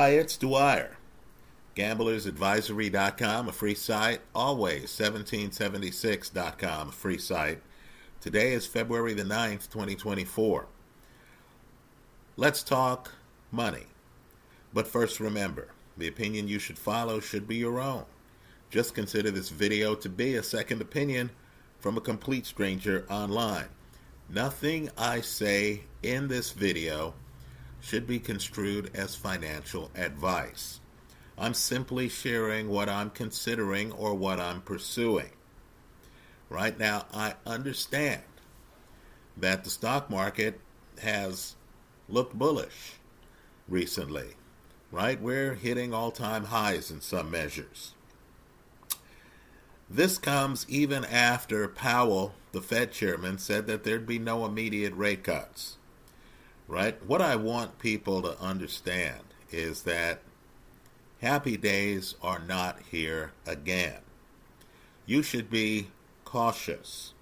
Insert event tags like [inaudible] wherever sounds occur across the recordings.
Hi, it's Dwyer. GamblersAdvisory.com, a free site. Always 1776.com, a free site. Today is February the 9th, 2024. Let's talk money. But first, remember the opinion you should follow should be your own. Just consider this video to be a second opinion from a complete stranger online. Nothing I say in this video should be construed as financial advice. I'm simply sharing what I'm considering or what I'm pursuing. Right now, I understand that the stock market has looked bullish recently, right? We're hitting all time highs in some measures. This comes even after Powell, the Fed chairman, said that there'd be no immediate rate cuts. Right? What I want people to understand is that happy days are not here again. You should be cautious.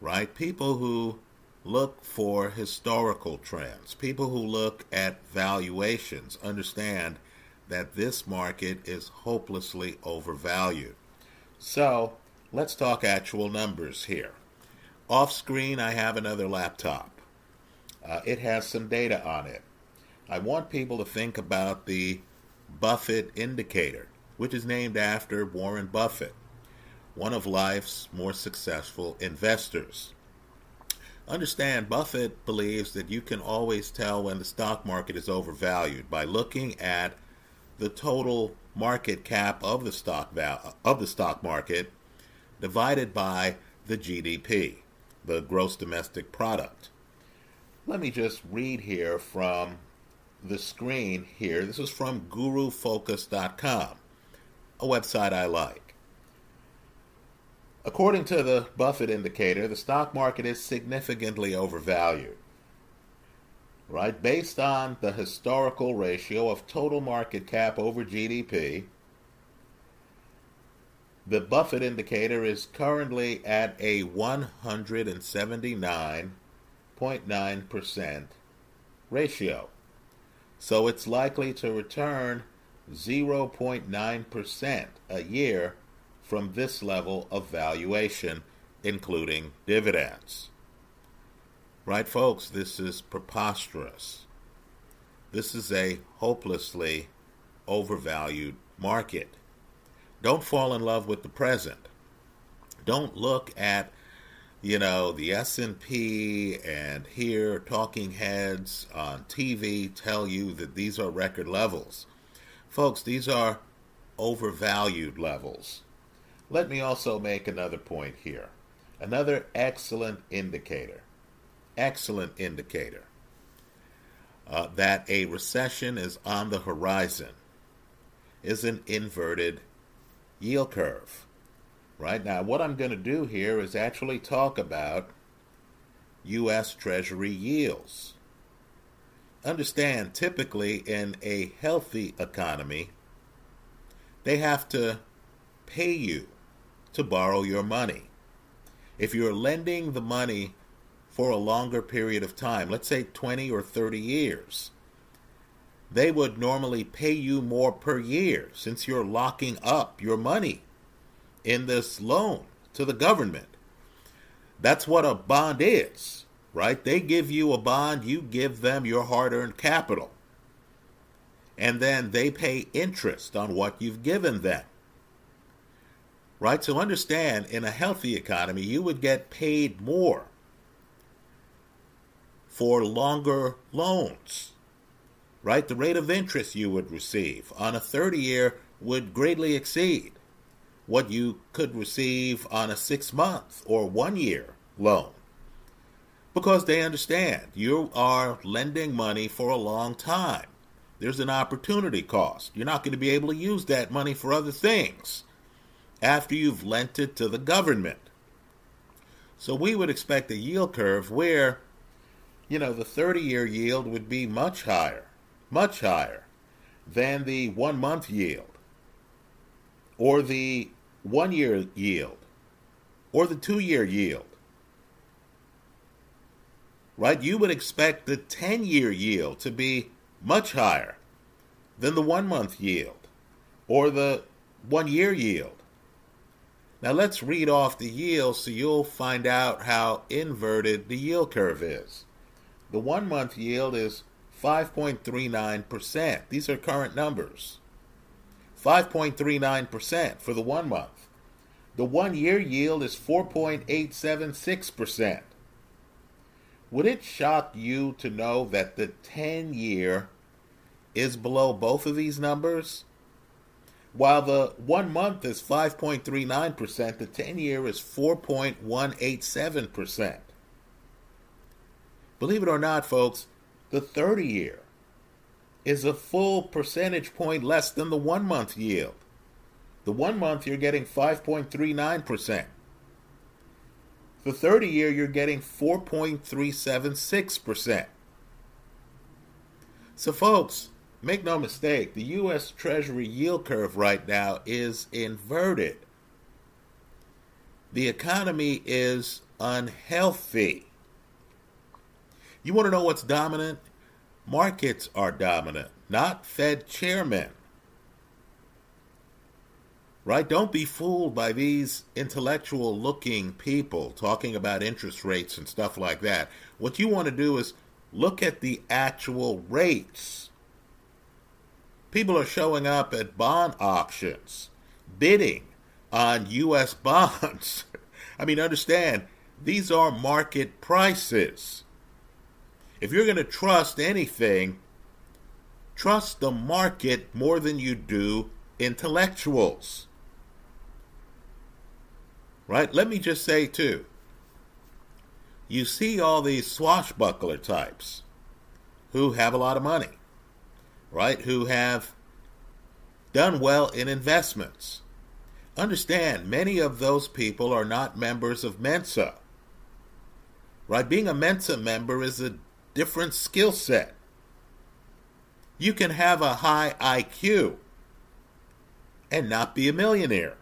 Right? People who look for historical trends, people who look at valuations, understand that this market is hopelessly overvalued. So let's talk actual numbers here. Off screen, I have another laptop. Uh, it has some data on it. I want people to think about the Buffett indicator, which is named after Warren Buffett, one of life's more successful investors. Understand, Buffett believes that you can always tell when the stock market is overvalued by looking at the total market cap of the stock val- of the stock market divided by the GDP, the gross domestic product. Let me just read here from the screen here. This is from gurufocus.com, a website I like. According to the Buffett indicator, the stock market is significantly overvalued right? Based on the historical ratio of total market cap over GDP, the Buffett indicator is currently at a 179.9% ratio. So it's likely to return 0.9% a year from this level of valuation, including dividends. Right, folks? This is preposterous. This is a hopelessly overvalued market. Don't fall in love with the present. Don't look at, you know, the S&P and hear talking heads on TV tell you that these are record levels. Folks, these are overvalued levels. Let me also make another point here. Another excellent indicator excellent indicator uh, that a recession is on the horizon is an inverted yield curve. Right now, what I'm going to do here is actually talk about U.S. Treasury yields. Understand, typically in a healthy economy, they have to pay you to borrow your money. If you're lending the money for a longer period of time, let's say 20 or 30 years, they would normally pay you more per year since you're locking up your money in this loan to the government. That's what a bond is, right? They give you a bond, you give them your hard earned capital. And then they pay interest on what you've given them. Right? So understand in a healthy economy, you would get paid more for longer loans, right? The rate of interest you would receive on a 30 year would greatly exceed what you could receive on a six month or one year loan because they understand you are lending money for a long time. There's an opportunity cost. You're not going to be able to use that money for other things after you've lent it to the government. So we would expect a yield curve where you know, the 30 year yield would be much higher, much higher than the one month yield, or the one year yield, or the two year yield. Right? You would expect the 10 year yield to be much higher than the one month yield or the one year yield. Now let's read off the yield so you'll find out how inverted the yield curve is. The one month yield is 5.39%. These are current numbers. 5.39% for the one month. The one year yield is 4.876%. Would it shock you to know that the 10 year is below both of these numbers? While the one month is 5.39%, the 10 year is 4.187%. Believe it or not, folks, the 30 year is a full percentage point less than the one month yield. The one month you're getting 5.39%. The 30 year you're getting 4.376%. So, folks, make no mistake, the U.S. Treasury yield curve right now is inverted. The economy is unhealthy. You want to know what's dominant? Markets are dominant, not Fed chairmen. Right? Don't be fooled by these intellectual looking people talking about interest rates and stuff like that. What you want to do is look at the actual rates. People are showing up at bond auctions, bidding on U.S. [laughs] bonds. I mean, understand, these are market prices. If you're going to trust anything, trust the market more than you do intellectuals. Right? Let me just say, too, you see all these swashbuckler types who have a lot of money, right? Who have done well in investments. Understand, many of those people are not members of Mensa. Right? Being a Mensa member is a different skill set. You can have a high IQ and not be a millionaire.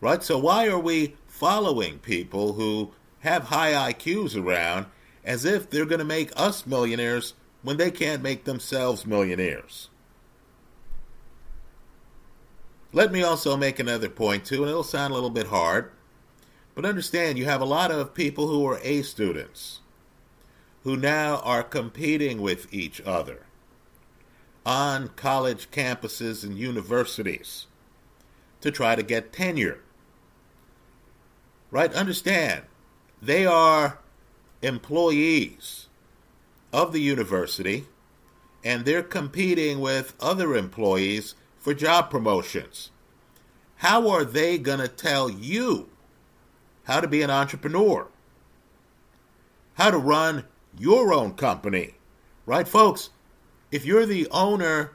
Right? So, why are we following people who have high IQs around as if they're going to make us millionaires when they can't make themselves millionaires? Let me also make another point, too, and it'll sound a little bit hard. But understand, you have a lot of people who are A students who now are competing with each other on college campuses and universities to try to get tenure. Right? Understand, they are employees of the university and they're competing with other employees for job promotions. How are they going to tell you how to be an entrepreneur? How to run your own company. Right, folks? If you're the owner,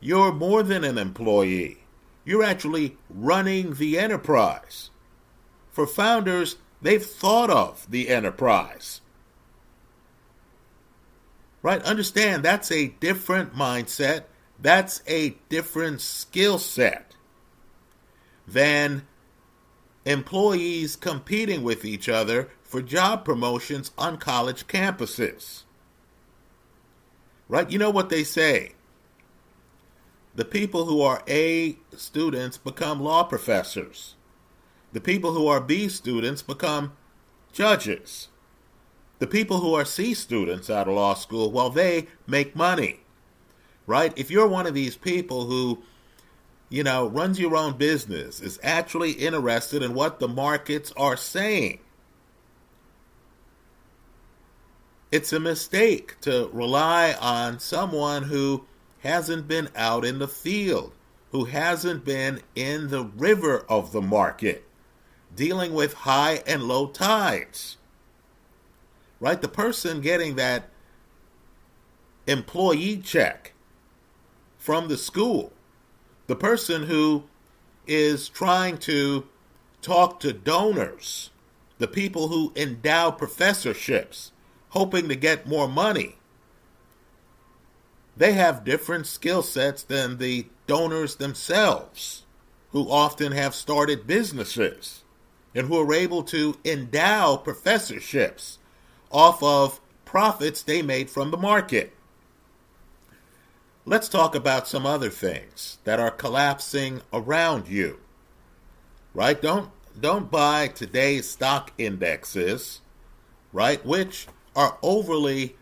you're more than an employee. You're actually running the enterprise. For founders, they've thought of the enterprise. Right? Understand that's a different mindset. That's a different skill set than employees competing with each other for job promotions on college campuses. Right? You know what they say. The people who are A students become law professors. The people who are B students become judges. The people who are C students out of law school, well, they make money. Right? If you're one of these people who, you know, runs your own business, is actually interested in what the markets are saying, It's a mistake to rely on someone who hasn't been out in the field, who hasn't been in the river of the market, dealing with high and low tides. Right? The person getting that employee check from the school, the person who is trying to talk to donors, the people who endow professorships hoping to get more money. They have different skill sets than the donors themselves, who often have started businesses and who are able to endow professorships off of profits they made from the market. Let's talk about some other things that are collapsing around you. Right? Don't don't buy today's stock indexes, right, which are overly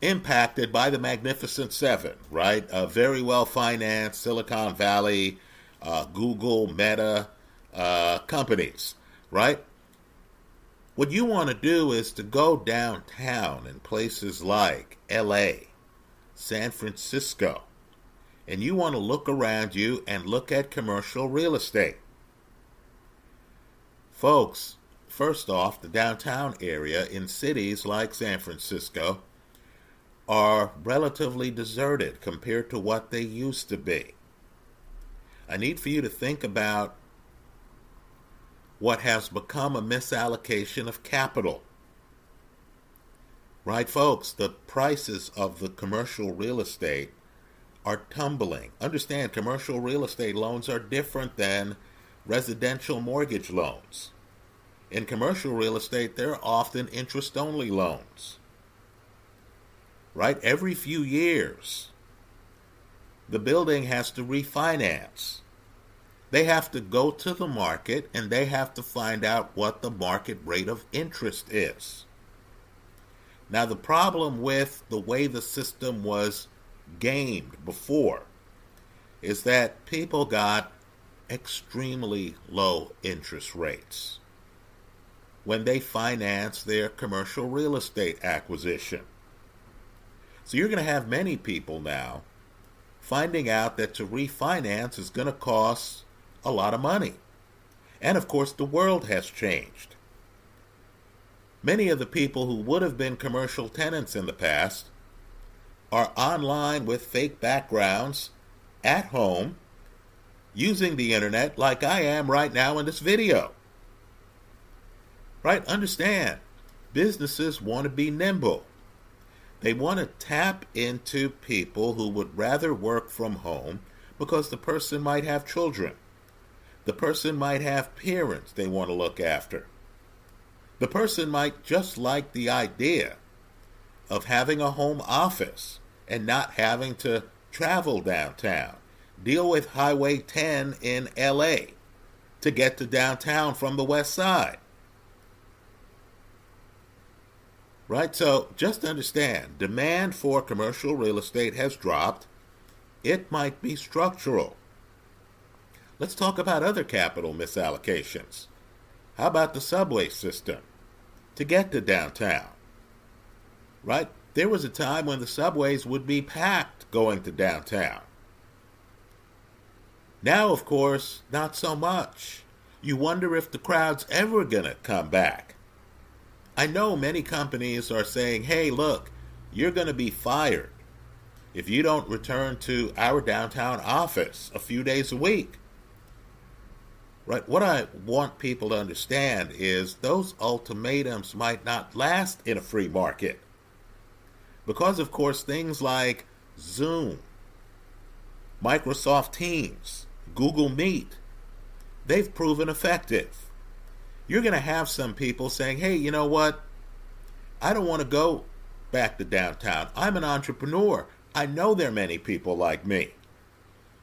impacted by the Magnificent Seven, right? Uh, very well financed Silicon Valley, uh, Google, Meta uh, companies, right? What you want to do is to go downtown in places like LA, San Francisco, and you want to look around you and look at commercial real estate. Folks, first off, the downtown area in cities like San Francisco are relatively deserted compared to what they used to be. I need for you to think about what has become a misallocation of capital. Right, folks, the prices of the commercial real estate are tumbling. Understand, commercial real estate loans are different than residential mortgage loans. In commercial real estate, they're often interest only loans. Right? Every few years, the building has to refinance. They have to go to the market and they have to find out what the market rate of interest is. Now, the problem with the way the system was gamed before is that people got extremely low interest rates when they finance their commercial real estate acquisition. So you're going to have many people now finding out that to refinance is going to cost a lot of money. And of course, the world has changed. Many of the people who would have been commercial tenants in the past are online with fake backgrounds at home using the internet like I am right now in this video. Right? Understand, businesses want to be nimble. They want to tap into people who would rather work from home because the person might have children. The person might have parents they want to look after. The person might just like the idea of having a home office and not having to travel downtown, deal with Highway 10 in LA to get to downtown from the west side. Right? So just understand demand for commercial real estate has dropped. It might be structural. Let's talk about other capital misallocations. How about the subway system to get to downtown? Right? There was a time when the subways would be packed going to downtown. Now, of course, not so much. You wonder if the crowd's ever going to come back. I know many companies are saying, hey, look, you're going to be fired if you don't return to our downtown office a few days a week. Right? What I want people to understand is those ultimatums might not last in a free market. Because, of course, things like Zoom, Microsoft Teams, Google Meet, they've proven effective. You're going to have some people saying, hey, you know what? I don't want to go back to downtown. I'm an entrepreneur. I know there are many people like me.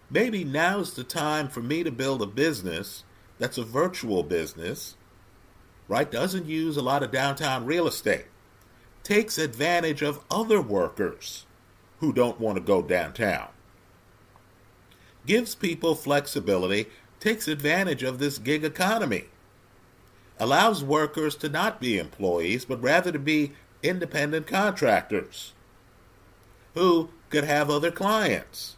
Maybe now's the time for me to build a business that's a virtual business, right, doesn't use a lot of downtown real estate, takes advantage of other workers who don't want to go downtown, gives people flexibility, takes advantage of this gig economy, allows workers to not be employees, but rather to be independent contractors who could have other clients.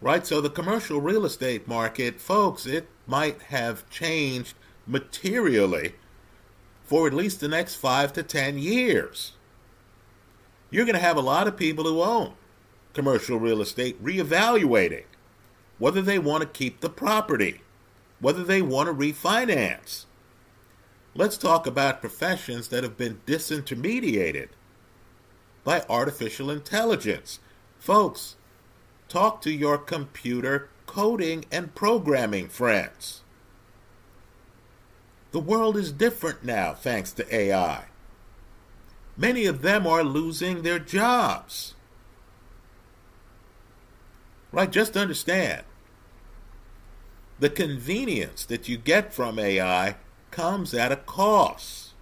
Right? So the commercial real estate market, folks, it might have changed materially for at least the next five to ten years. You're going to have a lot of people who own commercial real estate reevaluating whether they want to keep the property, whether they want to refinance. Let's talk about professions that have been disintermediated by artificial intelligence. Folks, talk to your computer coding and programming friends. The world is different now thanks to AI. Many of them are losing their jobs. Right? Just understand the convenience that you get from AI comes at a cost.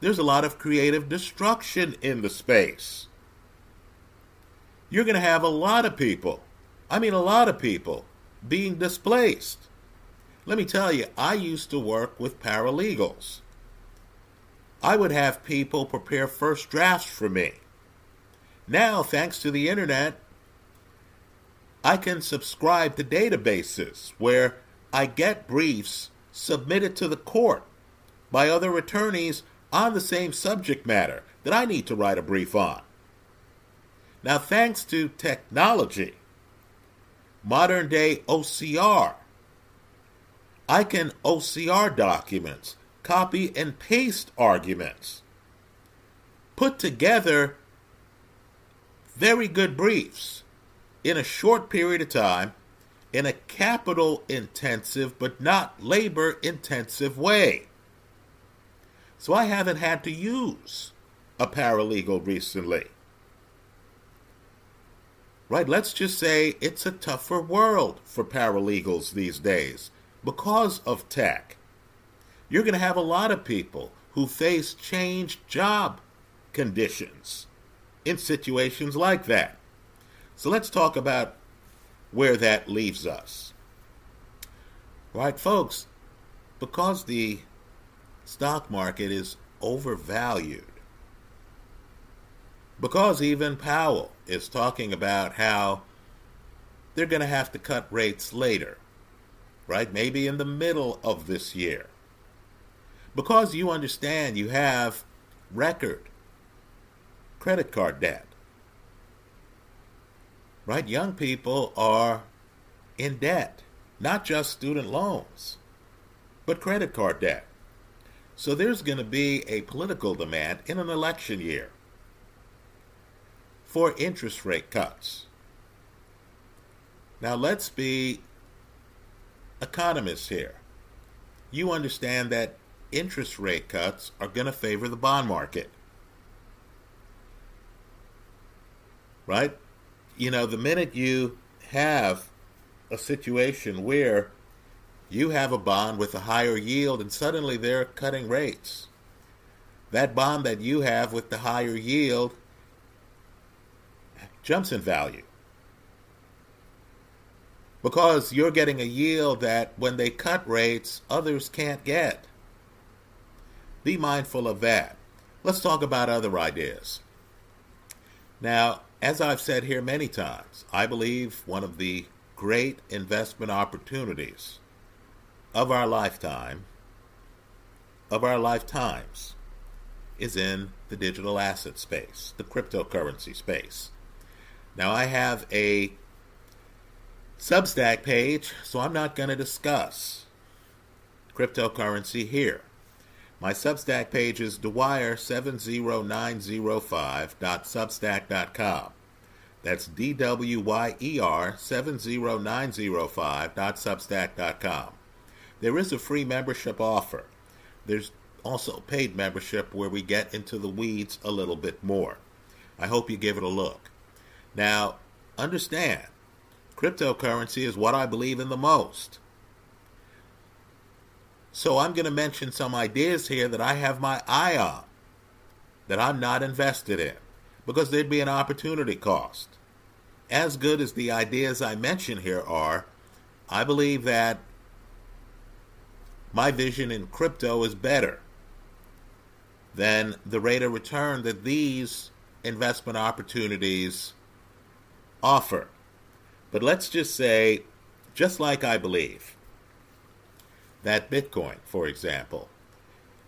There's a lot of creative destruction in the space. You're going to have a lot of people, I mean, a lot of people, being displaced. Let me tell you, I used to work with paralegals. I would have people prepare first drafts for me. Now, thanks to the internet, I can subscribe to databases where I get briefs submitted to the court by other attorneys on the same subject matter that I need to write a brief on. Now, thanks to technology, modern day OCR, I can OCR documents, copy and paste arguments, put together very good briefs in a short period of time in a capital intensive but not labor intensive way. So I haven't had to use a paralegal recently. Right, let's just say it's a tougher world for paralegals these days because of tech. You're going to have a lot of people who face changed job conditions in situations like that. So let's talk about where that leaves us. Right, folks, because the stock market is overvalued. Because even Powell is talking about how they're going to have to cut rates later, right? Maybe in the middle of this year. Because you understand you have record credit card debt, right? Young people are in debt, not just student loans, but credit card debt. So there's going to be a political demand in an election year for interest rate cuts. Now let's be economists here. You understand that interest rate cuts are going to favor the bond market. Right? You know, the minute you have a situation where you have a bond with a higher yield and suddenly they're cutting rates. That bond that you have with the higher yield jumps in value. Because you're getting a yield that when they cut rates, others can't get. Be mindful of that. Let's talk about other ideas. Now, as I've said here many times, I believe one of the great investment opportunities of our lifetime, of our lifetimes, is in the digital asset space, the cryptocurrency space. Now, I have a Substack page, so I'm not going to discuss cryptocurrency here. My Substack page is dwyer70905.substack.com. That's D W Y E R 70905.substack.com. There is a free membership offer. There's also paid membership where we get into the weeds a little bit more. I hope you give it a look. Now, understand, cryptocurrency is what I believe in the most. So I'm going to mention some ideas here that I have my eye on, that I'm not invested in, because there'd be an opportunity cost. As good as the ideas I mention here are, I believe that my vision in crypto is better than the rate of return that these investment opportunities offer. But let's just say, just like I believe, that Bitcoin, for example,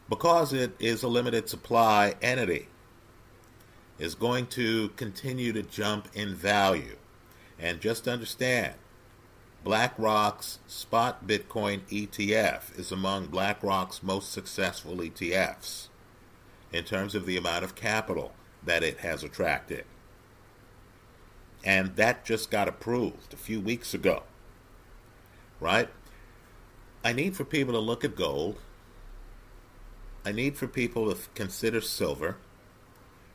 because it is a limited supply entity, is going to continue to jump in value. And just understand, BlackRock's spot Bitcoin ETF is among BlackRock's most successful ETFs in terms of the amount of capital that it has attracted. And that just got approved a few weeks ago. Right? I need for people to look at gold. I need for people to consider silver.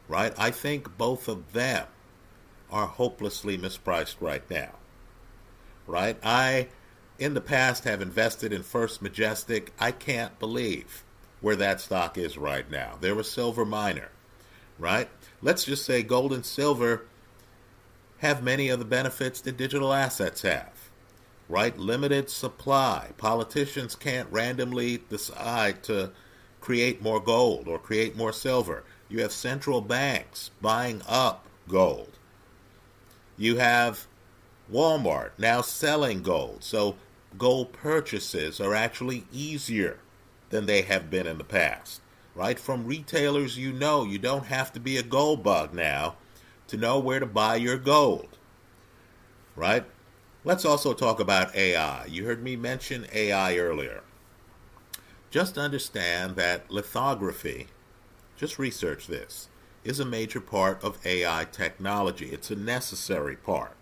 Right? I think both of them are hopelessly mispriced right now. right? I, in the past, have invested in First Majestic. I can't believe where that stock is right now. They're a silver miner, right? Let's just say gold and silver have many of the benefits that digital assets have, right? Limited supply. Politicians can't randomly decide to create more gold or create more silver. You have central banks buying up gold. You have Walmart now selling gold. So gold purchases are actually easier than they have been in the past. Right? From retailers, you know you don't have to be a gold bug now to know where to buy your gold. Right? Let's also talk about AI. You heard me mention AI earlier. Just understand that lithography, just research this, is a major part of AI technology. It's a necessary part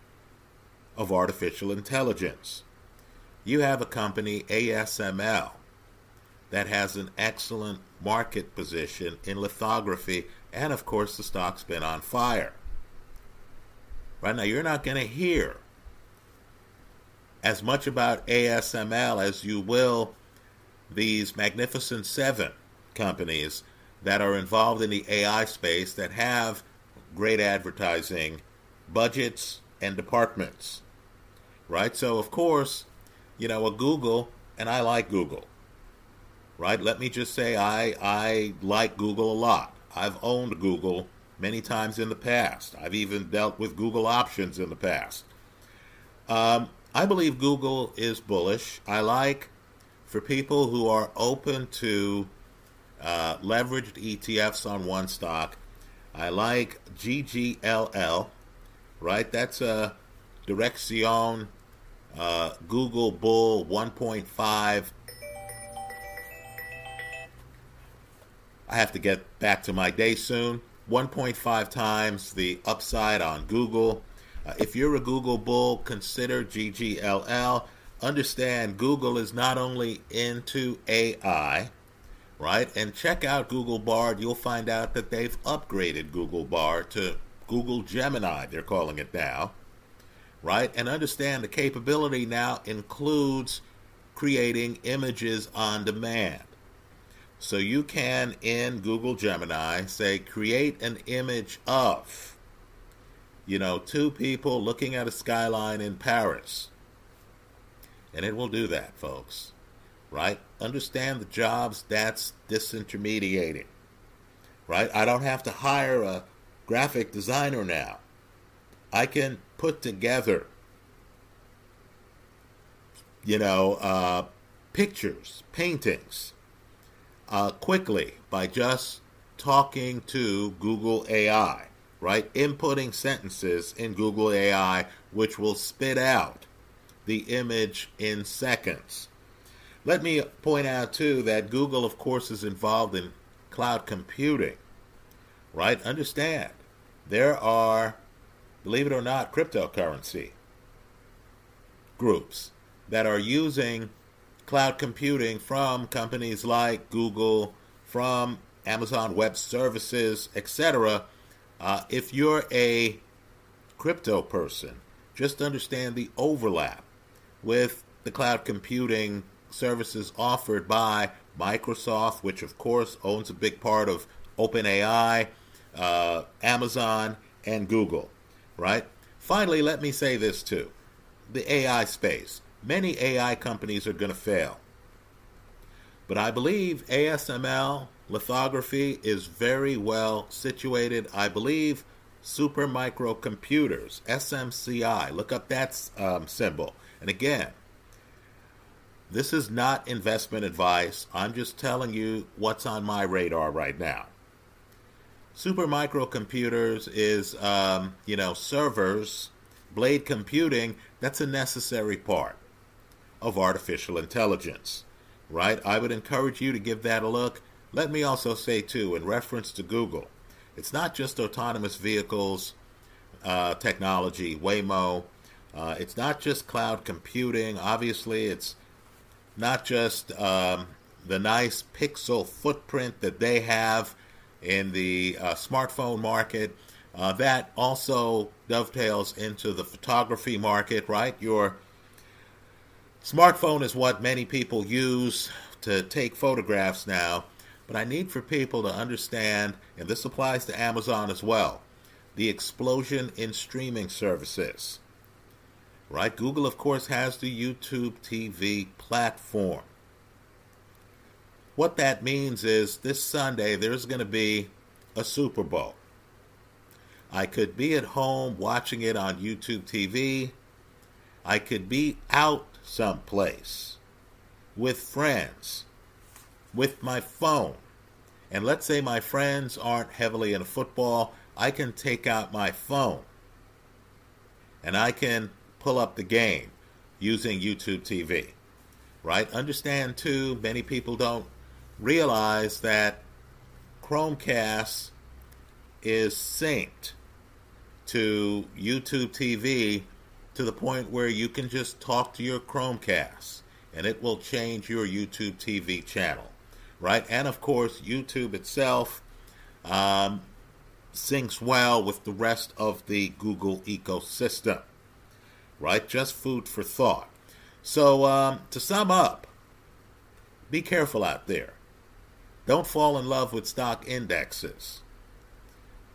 of artificial intelligence. You have a company, ASML, that has an excellent market position in lithography, and of course, the stock's been on fire. Right now, you're not going to hear as much about ASML as you will these Magnificent Seven companies that are involved in the AI space that have great advertising budgets and departments. Right? So, of course, you know, a Google, and I like Google. Right? Let me just say I, I like Google a lot. I've owned Google many times in the past. I've even dealt with Google options in the past. Um, I believe Google is bullish. I like for people who are open to uh, leveraged ETFs on one stock. I like GGLL, right? That's a Direxion uh, Google Bull 1.5. I have to get back to my day soon. 1.5 times the upside on Google. Uh, if you're a Google bull, consider GGLL. Understand Google is not only into AI, right? And check out Google Bard. You'll find out that they've upgraded Google Bard to Google Gemini, they're calling it now, right? And understand the capability now includes creating images on demand. So you can, in Google Gemini, say, create an image of, you know, two people looking at a skyline in Paris. And it will do that, folks. Right? Understand the jobs that's disintermediating. Right? I don't have to hire a graphic designer now. I can put together, you know, uh, pictures, paintings, uh, quickly by just talking to Google AI, right? Inputting sentences in Google AI, which will spit out the image in seconds. Let me point out, too, that Google, of course, is involved in cloud computing, right? Understand, there are, believe it or not, cryptocurrency groups that are using cloud computing from companies like Google, from Amazon Web Services, etc. Uh, if you're a crypto person, just understand the overlap with the cloud computing services offered by Microsoft, which of course owns a big part of OpenAI, uh, Amazon, and Google, right? Finally, let me say this too the AI space many AI companies are going to fail. But I believe ASML lithography is very well situated. I believe Super Micro Computers, SMCI, look up that um, symbol. And again, this is not investment advice. I'm just telling you what's on my radar right now. Super Micro Computers is, um, you know, servers, blade computing, that's a necessary part of artificial intelligence, right? I would encourage you to give that a look. Let me also say, too, in reference to Google, it's not just autonomous vehicles uh, technology, Waymo. Uh, it's not just cloud computing. Obviously, it's not just um, the nice pixel footprint that they have in the uh, smartphone market. Uh, that also dovetails into the photography market, right? Your Smartphone is what many people use to take photographs now, but I need for people to understand, and this applies to Amazon as well, the explosion in streaming services. Right? Google, of course, has the YouTube TV platform. What that means is this Sunday there's going to be a Super Bowl. I could be at home watching it on YouTube TV. I could be out someplace with friends, with my phone. And let's say my friends aren't heavily into football, I can take out my phone and I can pull up the game using YouTube TV. Right? Understand too, many people don't realize that Chromecast is synced to YouTube TV to the point where you can just talk to your Chromecast and it will change your YouTube TV channel, right? And of course, YouTube itself um, syncs well with the rest of the Google ecosystem, right? Just food for thought. So, um, to sum up, be careful out there. Don't fall in love with stock indexes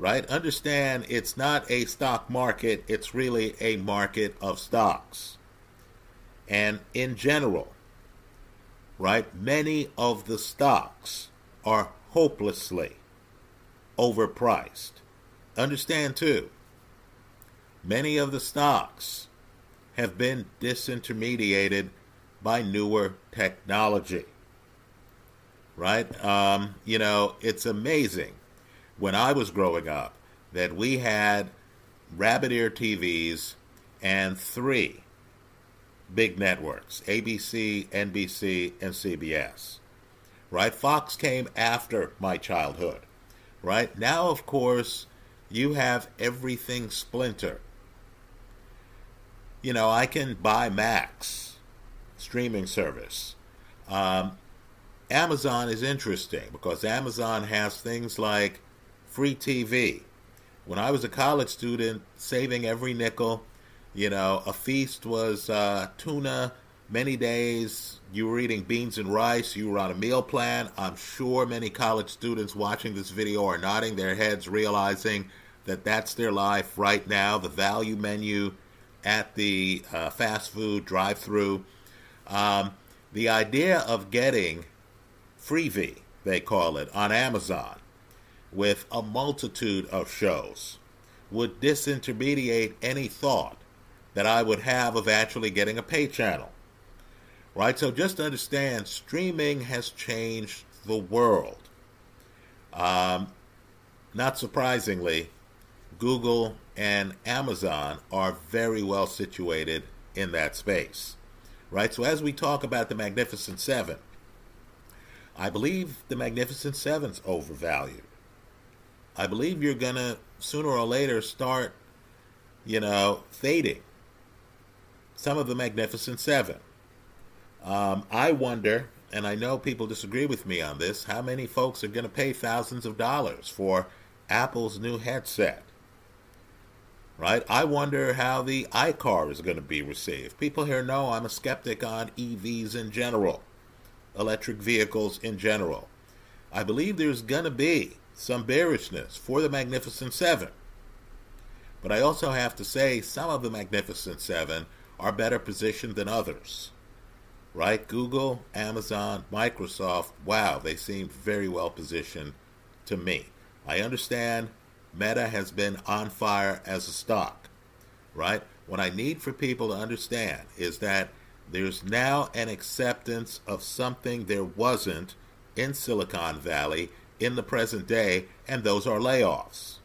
right? Understand it's not a stock market, it's really a market of stocks. And in general, right, many of the stocks are hopelessly overpriced. Understand too, many of the stocks have been disintermediated by newer technology. Right? Um, you know, it's amazing when I was growing up that we had rabbit ear TVs and three big networks ABC, NBC, and CBS. Right? Fox came after my childhood. Right? Now, of course, you have everything splinter. You know, I can buy Max streaming service. Um, Amazon is interesting because Amazon has things like free TV. When I was a college student, saving every nickel, you know, a feast was uh, tuna. Many days you were eating beans and rice. You were on a meal plan. I'm sure many college students watching this video are nodding their heads, realizing that that's their life right now. The value menu at the uh, fast food drive through. Um, the idea of getting Freevee, they call it, on Amazon with a multitude of shows would disintermediate any thought that I would have of actually getting a pay channel. Right? So just understand streaming has changed the world. Um, not surprisingly, Google and Amazon are very well situated in that space. Right? So as we talk about the Magnificent Seven, I believe the Magnificent Seven's overvalued. I believe you're going to sooner or later start, you know, fading some of the Magnificent Seven. Um, I wonder, and I know people disagree with me on this, how many folks are going to pay thousands of dollars for Apple's new headset? Right? I wonder how the iCar is going to be received. People here know I'm a skeptic on EVs in general, electric vehicles in general. I believe there's going to be some bearishness for the Magnificent Seven. But I also have to say, some of the Magnificent Seven are better positioned than others. Right? Google, Amazon, Microsoft, wow, they seem very well positioned to me. I understand Meta has been on fire as a stock. Right? What I need for people to understand is that there's now an acceptance of something there wasn't in Silicon Valley in the present day, and those are layoffs.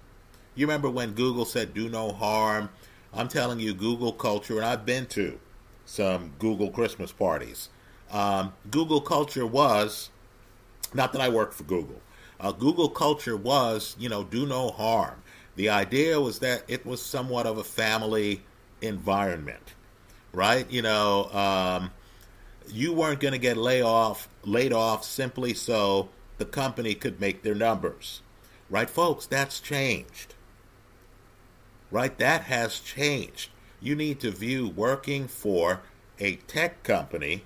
You remember when Google said do no harm? I'm telling you, Google culture, and I've been to some Google Christmas parties. Um, Google culture was, not that I work for Google, uh, Google culture was, you know, do no harm. The idea was that it was somewhat of a family environment, right? You know, um, you weren't going to get off, laid off simply so the company could make their numbers. Right, folks? That's changed. Right? That has changed. You need to view working for a tech company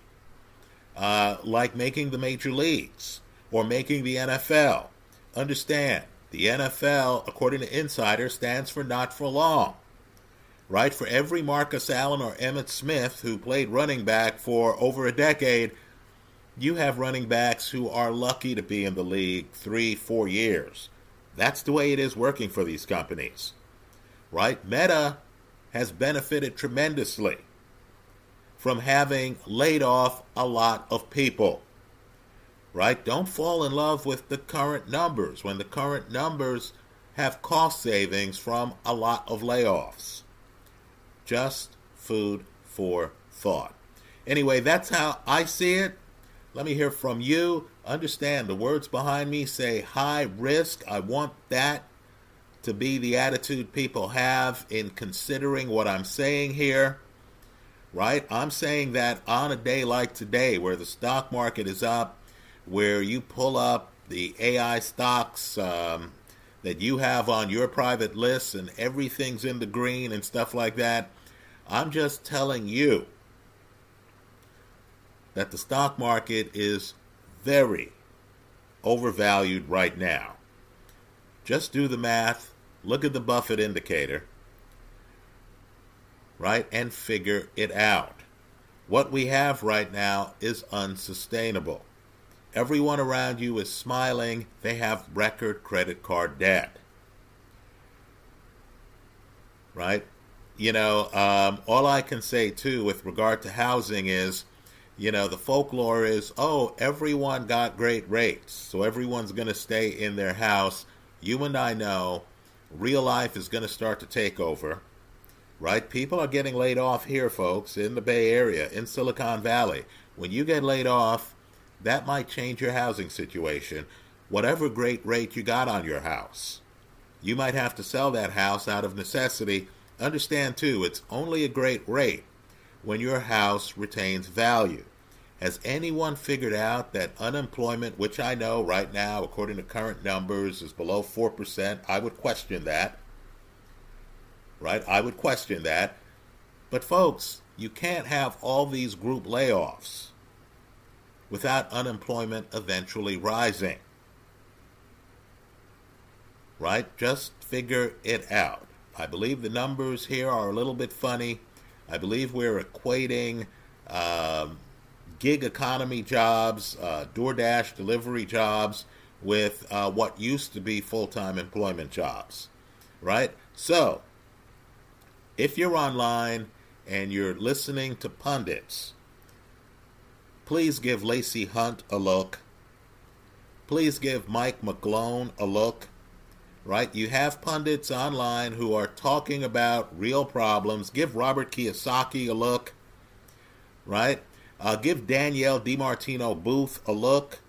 uh, like making the major leagues or making the NFL. Understand, the NFL, according to insiders, stands for not for long. Right? For every Marcus Allen or Emmitt Smith who played running back for over a decade, you have running backs who are lucky to be in the league three, four years. That's the way it is working for these companies. Right? Meta has benefited tremendously from having laid off a lot of people. Right? Don't fall in love with the current numbers when the current numbers have cost savings from a lot of layoffs. Just food for thought. Anyway, that's how I see it. Let me hear from you. Understand the words behind me say high risk. I want that to be the attitude people have in considering what I'm saying here. Right? I'm saying that on a day like today, where the stock market is up, where you pull up the AI stocks um, that you have on your private list and everything's in the green and stuff like that, I'm just telling you that the stock market is very overvalued right now. Just do the math, look at the Buffett indicator, right, and figure it out. What we have right now is unsustainable. Everyone around you is smiling, they have record credit card debt. Right? You know, um, all I can say too with regard to housing is you know, the folklore is, oh, everyone got great rates, so everyone's going to stay in their house. You and I know real life is going to start to take over, right? People are getting laid off here, folks, in the Bay Area, in Silicon Valley. When you get laid off, that might change your housing situation. Whatever great rate you got on your house, you might have to sell that house out of necessity. Understand, too, it's only a great rate when your house retains value. Has anyone figured out that unemployment, which I know right now, according to current numbers, is below 4%? I would question that. Right? I would question that. But, folks, you can't have all these group layoffs without unemployment eventually rising. Right? Just figure it out. I believe the numbers here are a little bit funny. I believe we're equating um, gig economy jobs, uh, DoorDash delivery jobs, with uh, what used to be full time employment jobs, right? So, if you're online and you're listening to pundits, please give Lacey Hunt a look. Please give Mike McGlone a look. Right? You have pundits online who are talking about real problems. Give Robert Kiyosaki a look. Right? Uh, give Danielle DiMartino Booth a look.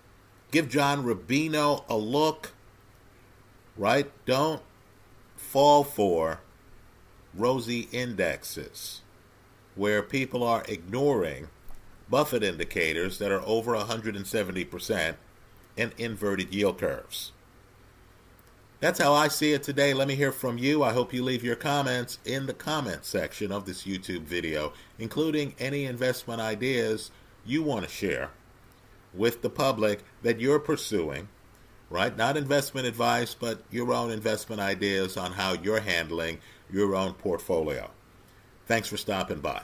Give John Rubino a look. Right? Don't fall for rosy indexes where people are ignoring Buffett indicators that are over 170% and inverted yield curves. That's how I see it today. Let me hear from you. I hope you leave your comments in the comment section of this YouTube video, including any investment ideas you want to share with the public that you're pursuing, right? Not investment advice, but your own investment ideas on how you're handling your own portfolio. Thanks for stopping by.